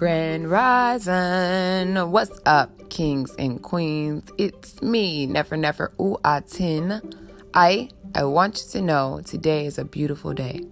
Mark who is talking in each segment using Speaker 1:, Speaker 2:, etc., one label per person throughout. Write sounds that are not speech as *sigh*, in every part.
Speaker 1: Grand Rising. What's up, kings and queens? It's me, Nefer Nefer Uatin. I I want you to know today is a beautiful day.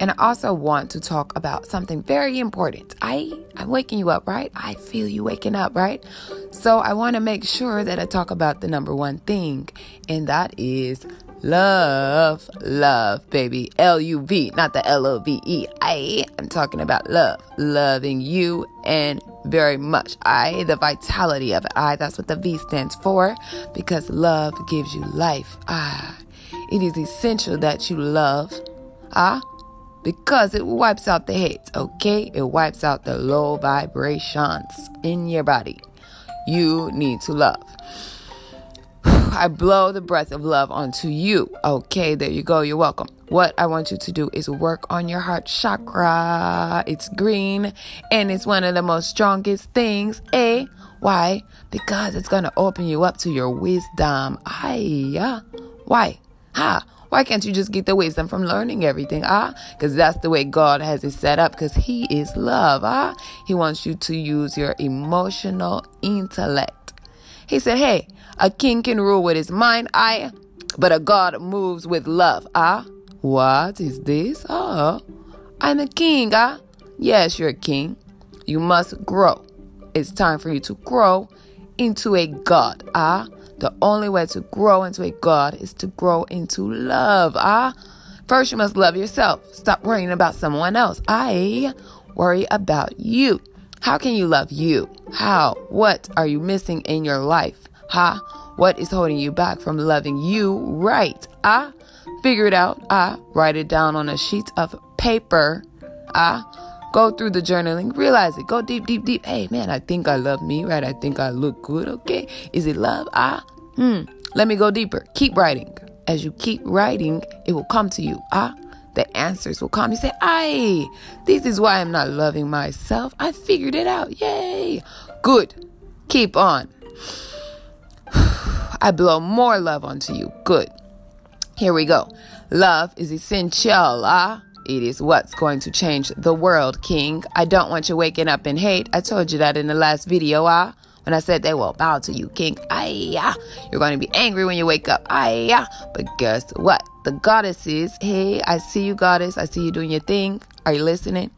Speaker 1: And I also want to talk about something very important. I I'm waking you up, right? I feel you waking up, right? So I want to make sure that I talk about the number one thing, and that is love. Love, baby. L U V, not the L O V E. I am talking about love. Loving you and very much. I, the vitality of it. I, that's what the V stands for because love gives you life. Ah, it is essential that you love. Ah, because it wipes out the hate, okay? It wipes out the low vibrations in your body. You need to love. I blow the breath of love onto you. Okay, there you go. You're welcome. What I want you to do is work on your heart chakra. It's green and it's one of the most strongest things. A. Why? Because it's going to open you up to your wisdom. Hiya. Why? Ha. Why can't you just get the wisdom from learning everything? Ah, because that's the way God has it set up. Because He is love. Ah, He wants you to use your emotional intellect. He said, "Hey, a king can rule with his mind, I, but a God moves with love. Ah, what is this? Oh, I'm a king. Ah, yes, you're a king. You must grow. It's time for you to grow into a God. Ah." The only way to grow into a God is to grow into love. Ah, first you must love yourself. Stop worrying about someone else. I worry about you. How can you love you? How? What are you missing in your life? Huh? What is holding you back from loving you right? Ah, figure it out. Ah, write it down on a sheet of paper. Ah, Go through the journaling, realize it. Go deep, deep, deep. Hey, man, I think I love me, right? I think I look good, okay? Is it love? Ah, hmm. Let me go deeper. Keep writing. As you keep writing, it will come to you. Ah, the answers will come. You say, I, this is why I'm not loving myself. I figured it out. Yay! Good. Keep on. *sighs* I blow more love onto you. Good. Here we go. Love is essential. Ah." It is what's going to change the world, King. I don't want you waking up in hate. I told you that in the last video, ah. When I said they will bow to you, King. Ayah. You're going to be angry when you wake up. Ayah. But guess what? The goddesses, hey, I see you, goddess. I see you doing your thing. Are you listening?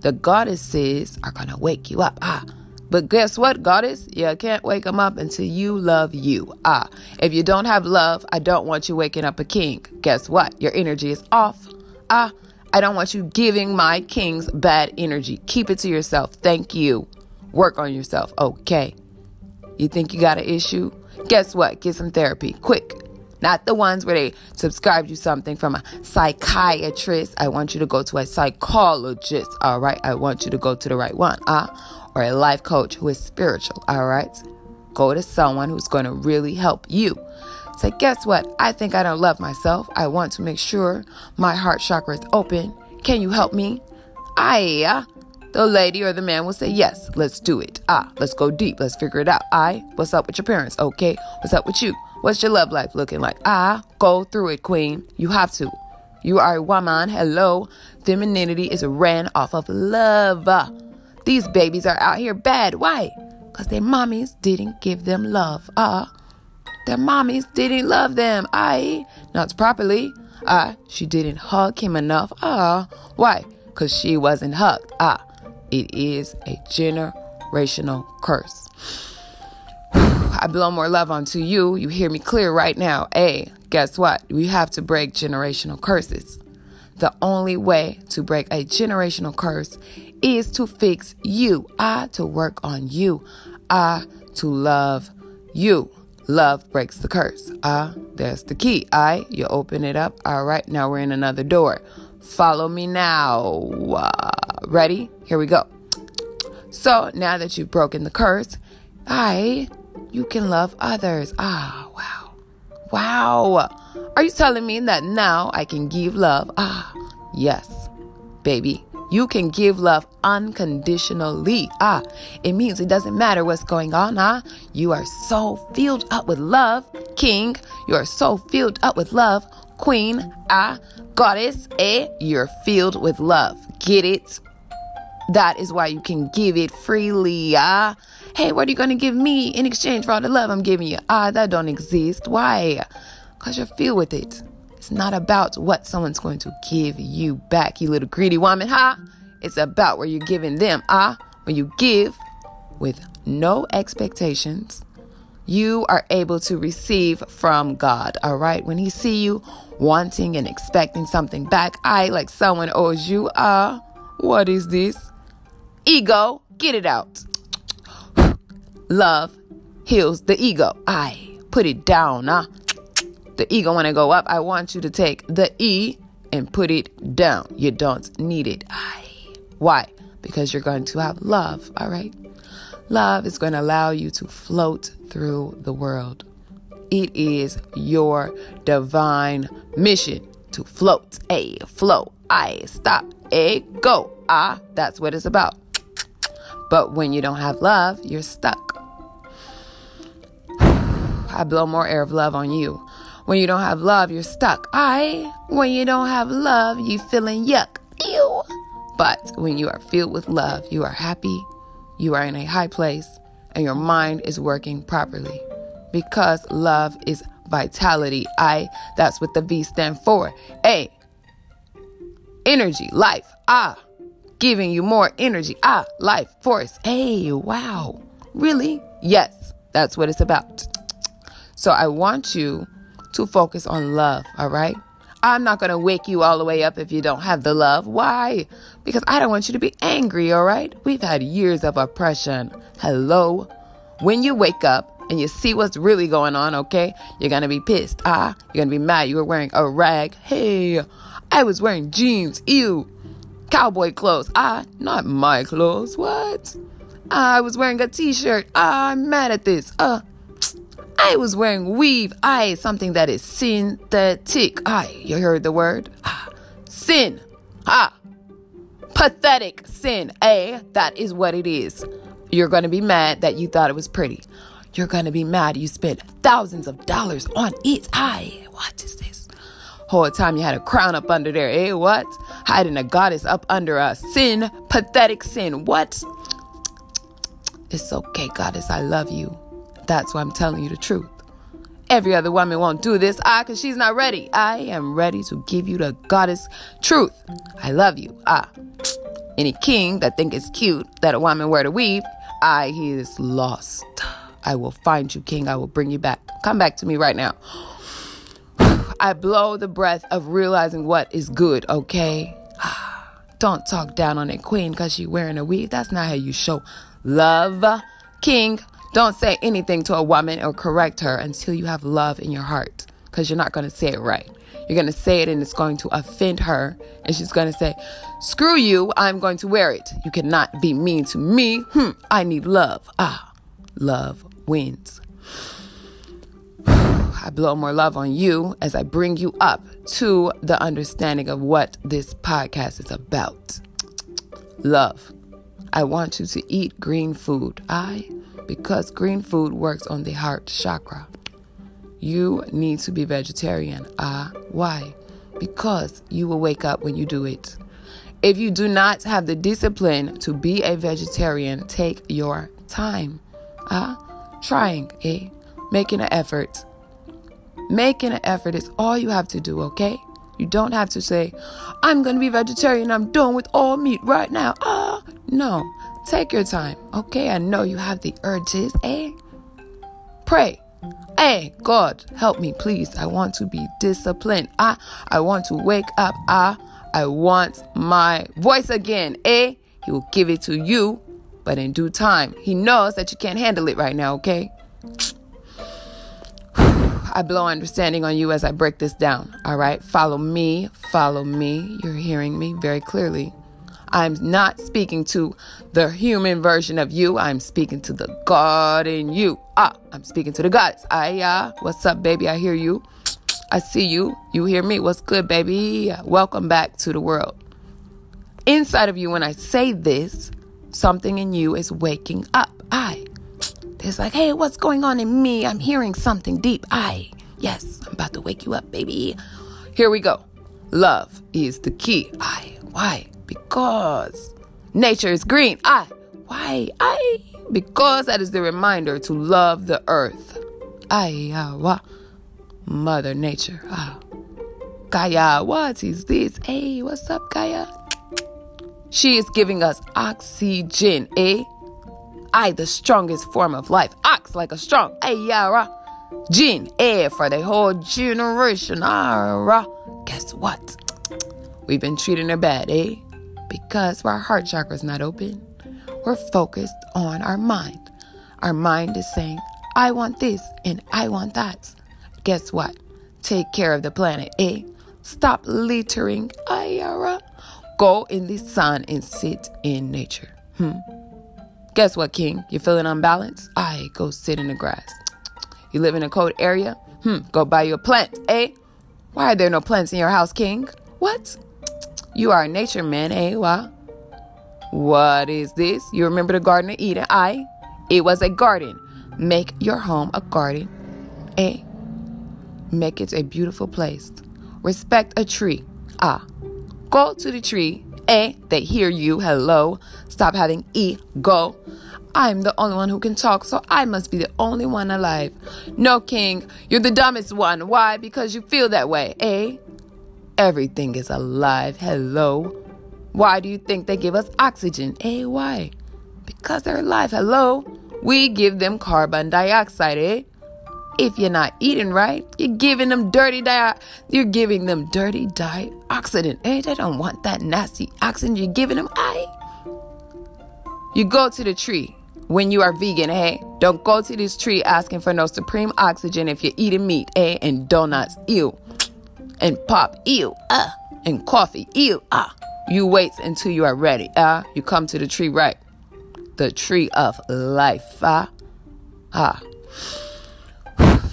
Speaker 1: The goddesses are going to wake you up. Ah. But guess what, goddess? You can't wake them up until you love you. Ah. If you don't have love, I don't want you waking up a king. Guess what? Your energy is off. Ah, I don't want you giving my kings bad energy. Keep it to yourself. Thank you. Work on yourself. Okay. You think you got an issue? Guess what? Get some therapy. Quick. Not the ones where they subscribe you something from a psychiatrist. I want you to go to a psychologist. All right. I want you to go to the right one. Ah, or a life coach who is spiritual. All right. Go to someone who's going to really help you. Say, guess what? I think I don't love myself. I want to make sure my heart chakra is open. Can you help me? I, the lady or the man will say, yes, let's do it. Ah, let's go deep. Let's figure it out. I, what's up with your parents? Okay, what's up with you? What's your love life looking like? Ah, go through it, queen. You have to. You are a woman. Hello. Femininity is ran off of love. These babies are out here bad. Why? Because their mommies didn't give them love. Ah, their mommies didn't love them. I not properly. Ah, she didn't hug him enough. Ah, why? Cause she wasn't hugged. Ah, it is a generational curse. *sighs* I blow more love onto you. You hear me clear right now. A, guess what? We have to break generational curses. The only way to break a generational curse is to fix you. I to work on you. I to love you. Love breaks the curse. Ah, there's the key. I, you open it up. All right, now we're in another door. Follow me now. Uh, ready? Here we go. So now that you've broken the curse, I, you can love others. Ah, wow. Wow. Are you telling me that now I can give love? Ah, yes, baby. You can give love unconditionally. Ah, it means it doesn't matter what's going on. Ah, you are so filled up with love, King. You are so filled up with love, Queen. Ah, Goddess. Eh, you're filled with love. Get it? That is why you can give it freely. Ah, hey, what are you to give me in exchange for all the love I'm giving you? Ah, that don't exist. Why? Because you're filled with it. It's not about what someone's going to give you back, you little greedy woman, huh? It's about where you're giving them. Ah, when you give with no expectations, you are able to receive from God. All right. When He see you wanting and expecting something back, I like someone owes you. Uh, what is this? Ego, get it out. Love heals the ego. I put it down. Ah, the ego want to go up. I want you to take the E and put it down. You don't need it. I. Why? Because you're going to have love. All right. Love is going to allow you to float through the world. It is your divine mission to float. A flow. I stop. A go. Ah, that's what it's about. But when you don't have love, you're stuck. *sighs* I blow more air of love on you. When you don't have love, you're stuck. I, when you don't have love, you feeling yuck. Ew. But when you are filled with love, you are happy, you are in a high place, and your mind is working properly. Because love is vitality. I, that's what the V stand for. A, energy, life. Ah, giving you more energy. Ah, life, force. Hey, wow. Really? Yes, that's what it's about. So I want you to focus on love, all right? I'm not going to wake you all the way up if you don't have the love. Why? Because I don't want you to be angry, all right? We've had years of oppression. Hello? When you wake up and you see what's really going on, okay? You're going to be pissed. Ah, you're going to be mad. You were wearing a rag. Hey, I was wearing jeans. Ew. Cowboy clothes. Ah, not my clothes. What? I was wearing a t shirt. Ah, I'm mad at this. Uh, I was wearing weave. I, something that is synthetic. I, you heard the word? *sighs* Sin. Ah, pathetic sin. A, that is what it is. You're going to be mad that you thought it was pretty. You're going to be mad you spent thousands of dollars on it. I, what is this? Whole time you had a crown up under there. Eh, what? Hiding a goddess up under a sin, pathetic sin. What? It's okay, goddess. I love you. That's why I'm telling you the truth. Every other woman won't do this, ah, because she's not ready. I am ready to give you the goddess truth. I love you, ah. Any king that think it's cute that a woman wear to weave, I he is lost. I will find you, king. I will bring you back. Come back to me right now. *sighs* I blow the breath of realizing what is good, okay? *sighs* Don't talk down on a queen because she wearing a weave. That's not how you show love. King, don't say anything to a woman or correct her until you have love in your heart because you're not going to say it right. You're going to say it and it's going to offend her. And she's going to say, Screw you, I'm going to wear it. You cannot be mean to me. Hmm, I need love. Ah, love wins. *sighs* I blow more love on you as I bring you up to the understanding of what this podcast is about. Love. I want you to eat green food. I because green food works on the heart chakra. You need to be vegetarian. Ah, why? Because you will wake up when you do it. If you do not have the discipline to be a vegetarian, take your time. Ah, trying, eh? Making an effort. Making an effort is all you have to do, okay? You don't have to say, I'm going to be vegetarian. I'm done with all meat right now. Ah, no. Take your time, okay? I know you have the urges, eh? Pray. Hey, God, help me, please. I want to be disciplined. I, I want to wake up. I, I want my voice again, eh? He will give it to you, but in due time. He knows that you can't handle it right now, okay? *sighs* I blow understanding on you as I break this down, all right? Follow me, follow me. You're hearing me very clearly. I'm not speaking to the human version of you. I'm speaking to the God in you. Ah, I'm speaking to the gods. I, uh, what's up, baby? I hear you. I see you. You hear me. What's good, baby? Welcome back to the world. Inside of you, when I say this, something in you is waking up. I. There's like, hey, what's going on in me? I'm hearing something deep. I. Yes, I'm about to wake you up, baby. Here we go. Love is the key. I. Why? Because nature is green. I. Why? I. Because that is the reminder to love the earth. I. Ah, wa. Mother Nature. Ah. Gaia, what is this? Hey, what's up, Gaia? She is giving us oxygen, eh? I, the strongest form of life. Ox, like a strong. Hey, yara. Gene, air for the whole generation. Ara. Guess what? We've been treating her bad, eh? Because where our heart chakra is not open. We're focused on our mind. Our mind is saying, I want this and I want that. Guess what? Take care of the planet, eh? Stop littering, Ayara. Go in the sun and sit in nature. Hmm. Guess what, King? You're feeling unbalanced? I go sit in the grass. You live in a cold area? Hmm. Go buy you a plant, eh? Why are there no plants in your house, King? What? You are a nature man, eh? What? What is this? You remember the Garden of Eden? I. It was a garden. Make your home a garden, eh? Make it a beautiful place. Respect a tree. Ah. Go to the tree. Eh, they hear you. Hello. Stop having e. Go. I'm the only one who can talk, so I must be the only one alive. No, King, you're the dumbest one. Why? Because you feel that way, eh? Everything is alive. Hello. Why do you think they give us oxygen? Eh, why? Because they're alive. Hello. We give them carbon dioxide, eh? if you're not eating right, you're giving them dirty di- you're giving them dirty dioxidant. Hey, they don't want that nasty oxygen you're giving them. I you go to the tree when you are vegan, hey. Don't go to this tree asking for no supreme oxygen if you're eating meat, hey, and donuts, ew. And pop, ew, ah, and coffee, ew, ah. You wait until you are ready, ah. You come to the tree right. The tree of life, ah. Ah.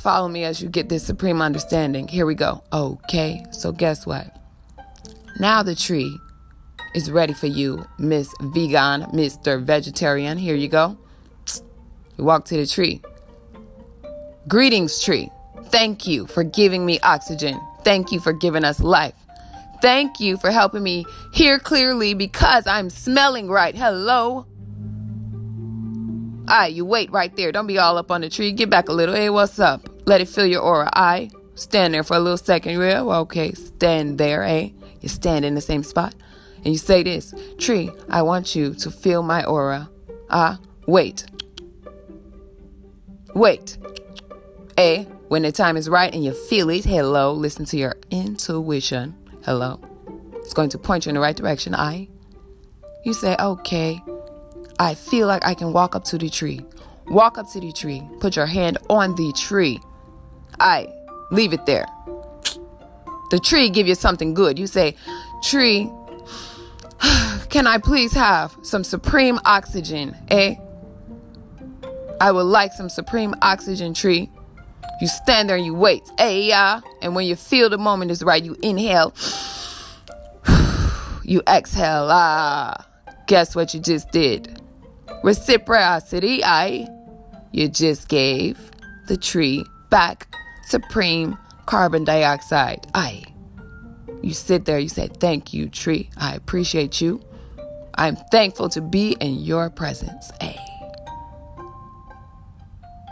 Speaker 1: Follow me as you get this supreme understanding. Here we go. Okay, so guess what? Now the tree is ready for you, Miss Vegan, Mr. Vegetarian. Here you go. You walk to the tree. Greetings, tree. Thank you for giving me oxygen. Thank you for giving us life. Thank you for helping me hear clearly because I'm smelling right. Hello. Aye, you wait right there. Don't be all up on the tree. Get back a little. Hey, what's up? Let it fill your aura. Aye. Stand there for a little second. Real? okay. Stand there, eh? You stand in the same spot. And you say this Tree, I want you to feel my aura. Ah, wait. Wait. Eh? When the time is right and you feel it, hello, listen to your intuition. Hello. It's going to point you in the right direction. I. You say, okay. I feel like I can walk up to the tree. Walk up to the tree. Put your hand on the tree. I leave it there. The tree give you something good. You say, "Tree, *sighs* can I please have some supreme oxygen?" Eh? I would like some supreme oxygen, tree. You stand there and you wait. Hey, yeah. And when you feel the moment is right, you inhale. *sighs* you exhale. Ah. Guess what you just did? Reciprocity, I. You just gave the tree back supreme carbon dioxide. I. You sit there, you say, Thank you, tree. I appreciate you. I'm thankful to be in your presence. Hey.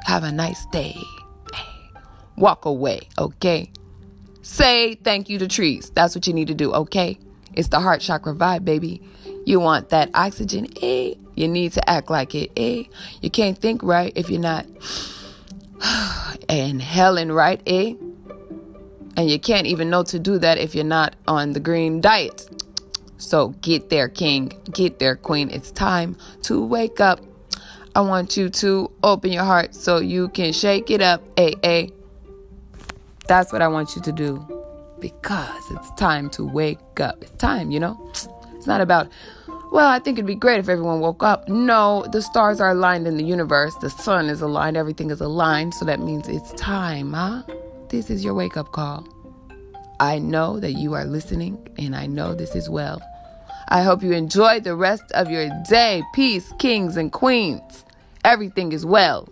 Speaker 1: Have a nice day. Walk away, okay? Say thank you to trees. That's what you need to do, okay? It's the heart chakra vibe, baby. You want that oxygen, eh? You need to act like it, eh? You can't think right if you're not *sighs* inhaling right, eh? And you can't even know to do that if you're not on the green diet. So get there, king. Get there, queen. It's time to wake up. I want you to open your heart so you can shake it up, eh, eh. That's what I want you to do because it's time to wake up. It's time, you know? It's not about, well, I think it'd be great if everyone woke up. No, the stars are aligned in the universe. The sun is aligned. Everything is aligned. So that means it's time, huh? This is your wake up call. I know that you are listening, and I know this is well. I hope you enjoy the rest of your day. Peace, kings and queens. Everything is well.